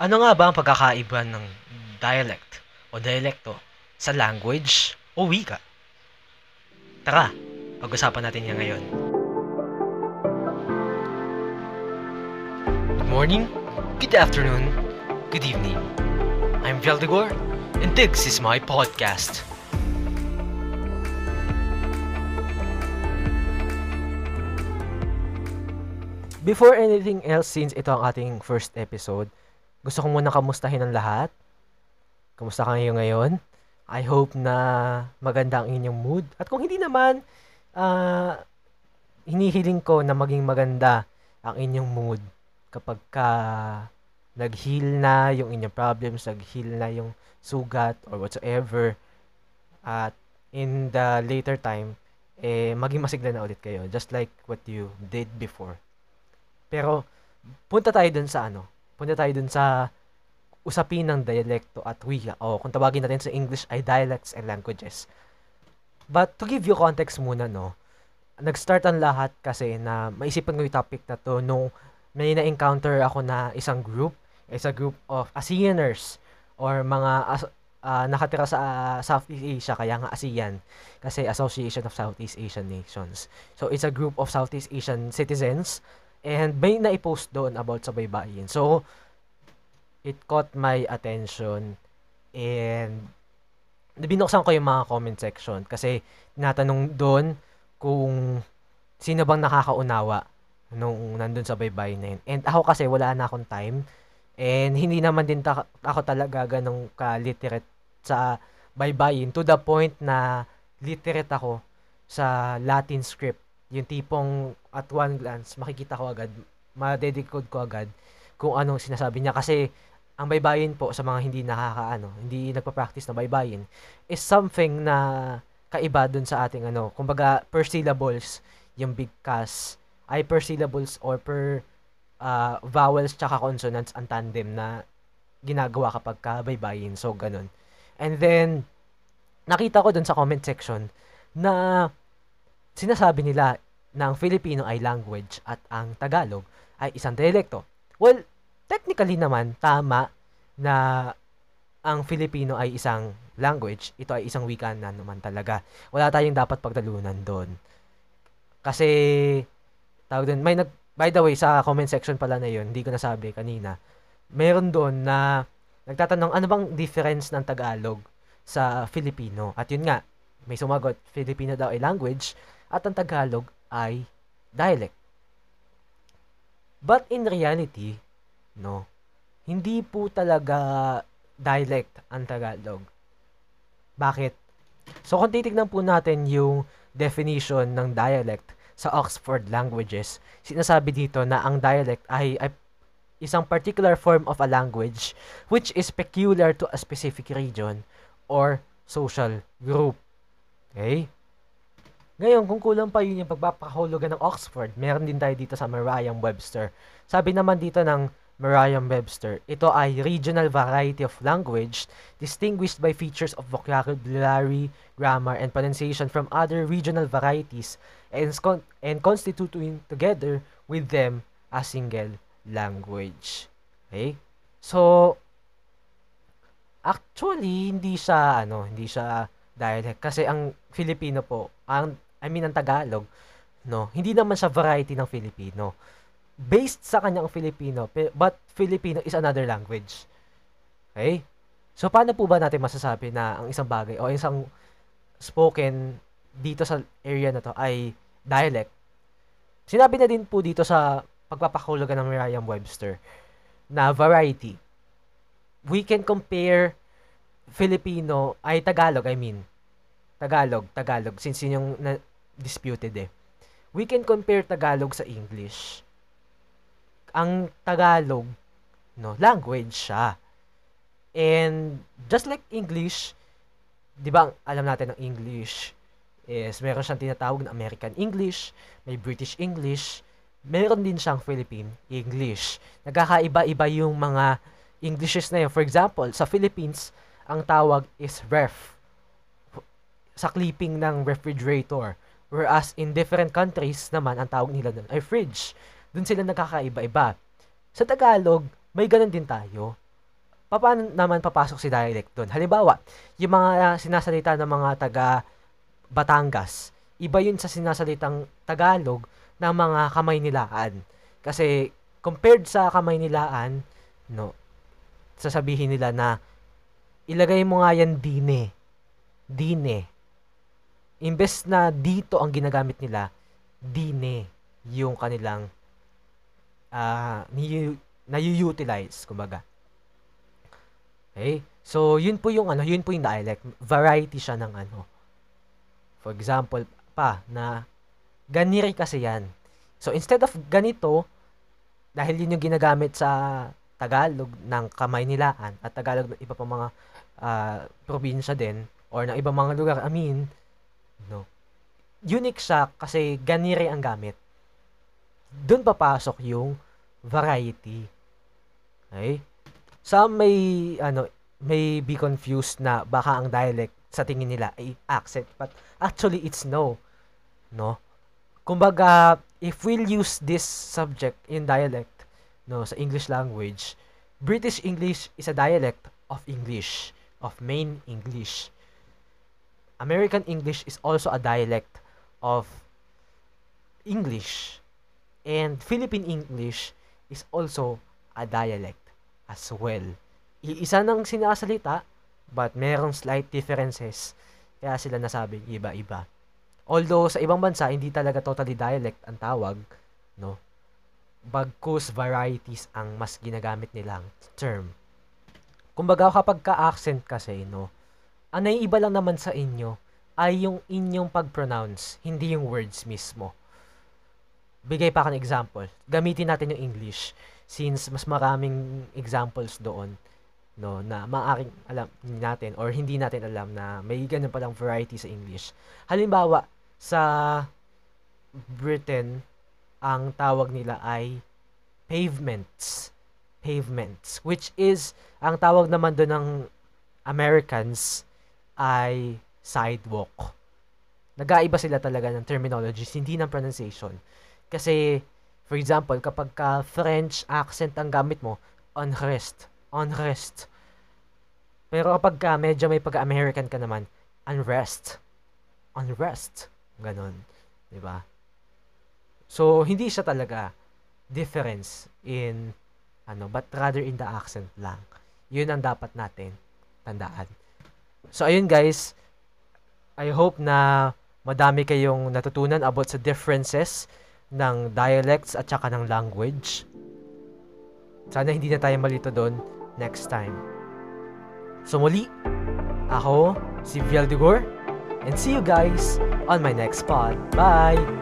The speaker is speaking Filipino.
Ano nga ba ang pagkakaiba ng dialect o dialekto sa language o wika? Tara, pag-usapan natin yan ngayon. Good morning, good afternoon, good evening. I'm Veldegor, and this is my podcast. Before anything else, since ito ang ating first episode, gusto ko muna kamustahin ang lahat. Kamusta kayo ngayon? I hope na maganda ang inyong mood. At kung hindi naman, uh, hinihiling ko na maging maganda ang inyong mood kapag ka nag-heal na yung inyong problems, nag-heal na yung sugat or whatsoever. At in the later time, eh, maging masigla na ulit kayo. Just like what you did before. Pero, punta tayo dun sa ano, punta tayo dun sa usapin ng dialekto at wika. O kung tawagin natin sa English ay dialects and languages. But to give you context muna, no, nag-start ang lahat kasi na maisipan ko yung topic na to nung may na-encounter ako na isang group, is a group of ASEANers or mga as- uh, nakatira sa uh, Southeast Asia, kaya nga ASEAN, kasi Association of Southeast Asian Nations. So, it's a group of Southeast Asian citizens And may na-post doon about sa baybayin. So, it caught my attention and binuksan ko yung mga comment section kasi natanong doon kung sino bang nakakaunawa nung nandun sa baybayin na yun. And ako kasi wala na akong time and hindi naman din ta- ako talaga ganong ka-literate sa baybayin to the point na literate ako sa Latin script yung tipong at one glance, makikita ko agad, madedecode ko agad kung anong sinasabi niya. Kasi, ang baybayin po sa mga hindi nakakaano, hindi nagpa-practice na baybayin, is something na kaiba dun sa ating ano, kumbaga per syllables, yung big cast, ay per syllables or per uh, vowels tsaka consonants ang tandem na ginagawa kapag ka baybayin. So, ganun. And then, nakita ko dun sa comment section na sinasabi nila na ang Filipino ay language at ang Tagalog ay isang dialekto. Well, technically naman, tama na ang Filipino ay isang language, ito ay isang wika na naman talaga. Wala tayong dapat pagdalunan doon. Kasi, tawag doon, may nag, by the way, sa comment section pala na yun, hindi ko nasabi kanina, meron doon na nagtatanong ano bang difference ng Tagalog sa Filipino. At yun nga, may sumagot, Filipino daw ay language, at ang Tagalog ay dialect. But in reality, no, hindi po talaga dialect ang Tagalog. Bakit? So kung titignan po natin yung definition ng dialect sa Oxford Languages, sinasabi dito na ang dialect ay, ay isang particular form of a language which is peculiar to a specific region or social group. Okay? Ngayon, kung kulang pa yun yung pagpapahulugan ng Oxford, meron din tayo dito sa Merriam-Webster. Sabi naman dito ng Merriam-Webster, ito ay regional variety of language distinguished by features of vocabulary, grammar, and pronunciation from other regional varieties and, and constituting together with them a single language. Okay? So, actually, hindi siya, ano, hindi siya dialect. Kasi ang Filipino po, ang I mean ang Tagalog, no, hindi naman siya variety ng Filipino. Based sa kanyang Filipino, but Filipino is another language. Okay? So, paano po ba natin masasabi na ang isang bagay o isang spoken dito sa area na to ay dialect? Sinabi na din po dito sa pagpapahulugan ng Merriam-Webster na variety. We can compare Filipino ay Tagalog, I mean. Tagalog, Tagalog, since yun yung na, disputed eh. We can compare Tagalog sa English. Ang Tagalog, no, language siya. And just like English, 'di ba, alam natin ng English is meron siyang tinatawag na American English, may British English, meron din siyang Philippine English. Nagkakaiba-iba yung mga Englishes na yun. For example, sa Philippines, ang tawag is ref. Sa clipping ng refrigerator. Whereas in different countries naman, ang tawag nila doon ay fridge. Doon sila nagkakaiba-iba. Sa Tagalog, may ganun din tayo. paano naman papasok si dialect doon? Halimbawa, yung mga sinasalita ng mga taga Batangas, iba yun sa sinasalitang Tagalog ng mga kamay nilaan. Kasi compared sa kamay nilaan, no, sasabihin nila na ilagay mo nga yan dine. Dine. Imbes na dito ang ginagamit nila, dine yung kanilang uh, na-utilize, kumbaga. Okay? So, yun po yung ano, yun po yung dialect. Variety siya ng ano. For example, pa, na ganiri kasi yan. So, instead of ganito, dahil yun yung ginagamit sa Tagalog ng kamay nilaan at Tagalog ng iba pa mga uh, probinsya din or ng ibang mga lugar, I mean, no. Unique siya kasi ganiri ang gamit. Doon papasok yung variety. Okay? Some may ano may be confused na baka ang dialect sa tingin nila ay accent but actually it's no. No? Kumbaga if we'll use this subject in dialect no sa English language, British English is a dialect of English, of main English. American English is also a dialect of English. And Philippine English is also a dialect as well. Iisa ng sinasalita, but merong slight differences. Kaya sila nasabing iba-iba. Although sa ibang bansa, hindi talaga totally dialect ang tawag, no? Bagkus varieties ang mas ginagamit nilang term. Kumbaga kapag ka-accent kasi, no? Ang iba lang naman sa inyo ay yung inyong pag-pronounce, hindi yung words mismo bigay pa ako ng example. Gamitin natin yung English since mas maraming examples doon no na maaring alam natin or hindi natin alam na may ganun palang variety sa English. Halimbawa, sa Britain, ang tawag nila ay pavements. Pavements. Which is, ang tawag naman doon ng Americans ay sidewalk. Nagaiba sila talaga ng terminologies, hindi ng pronunciation. Kasi, for example, kapag ka French accent ang gamit mo, unrest, unrest. Pero kapag ka medyo may pag-American ka naman, unrest, unrest. Ganon. ba? So, hindi siya talaga difference in ano, but rather in the accent lang. Yun ang dapat natin tandaan. So, ayun guys, I hope na madami kayong natutunan about sa differences ng dialects at saka ng language. Sana hindi na tayo malito doon next time. So muli, ako si Viel Degor and see you guys on my next pod. Bye!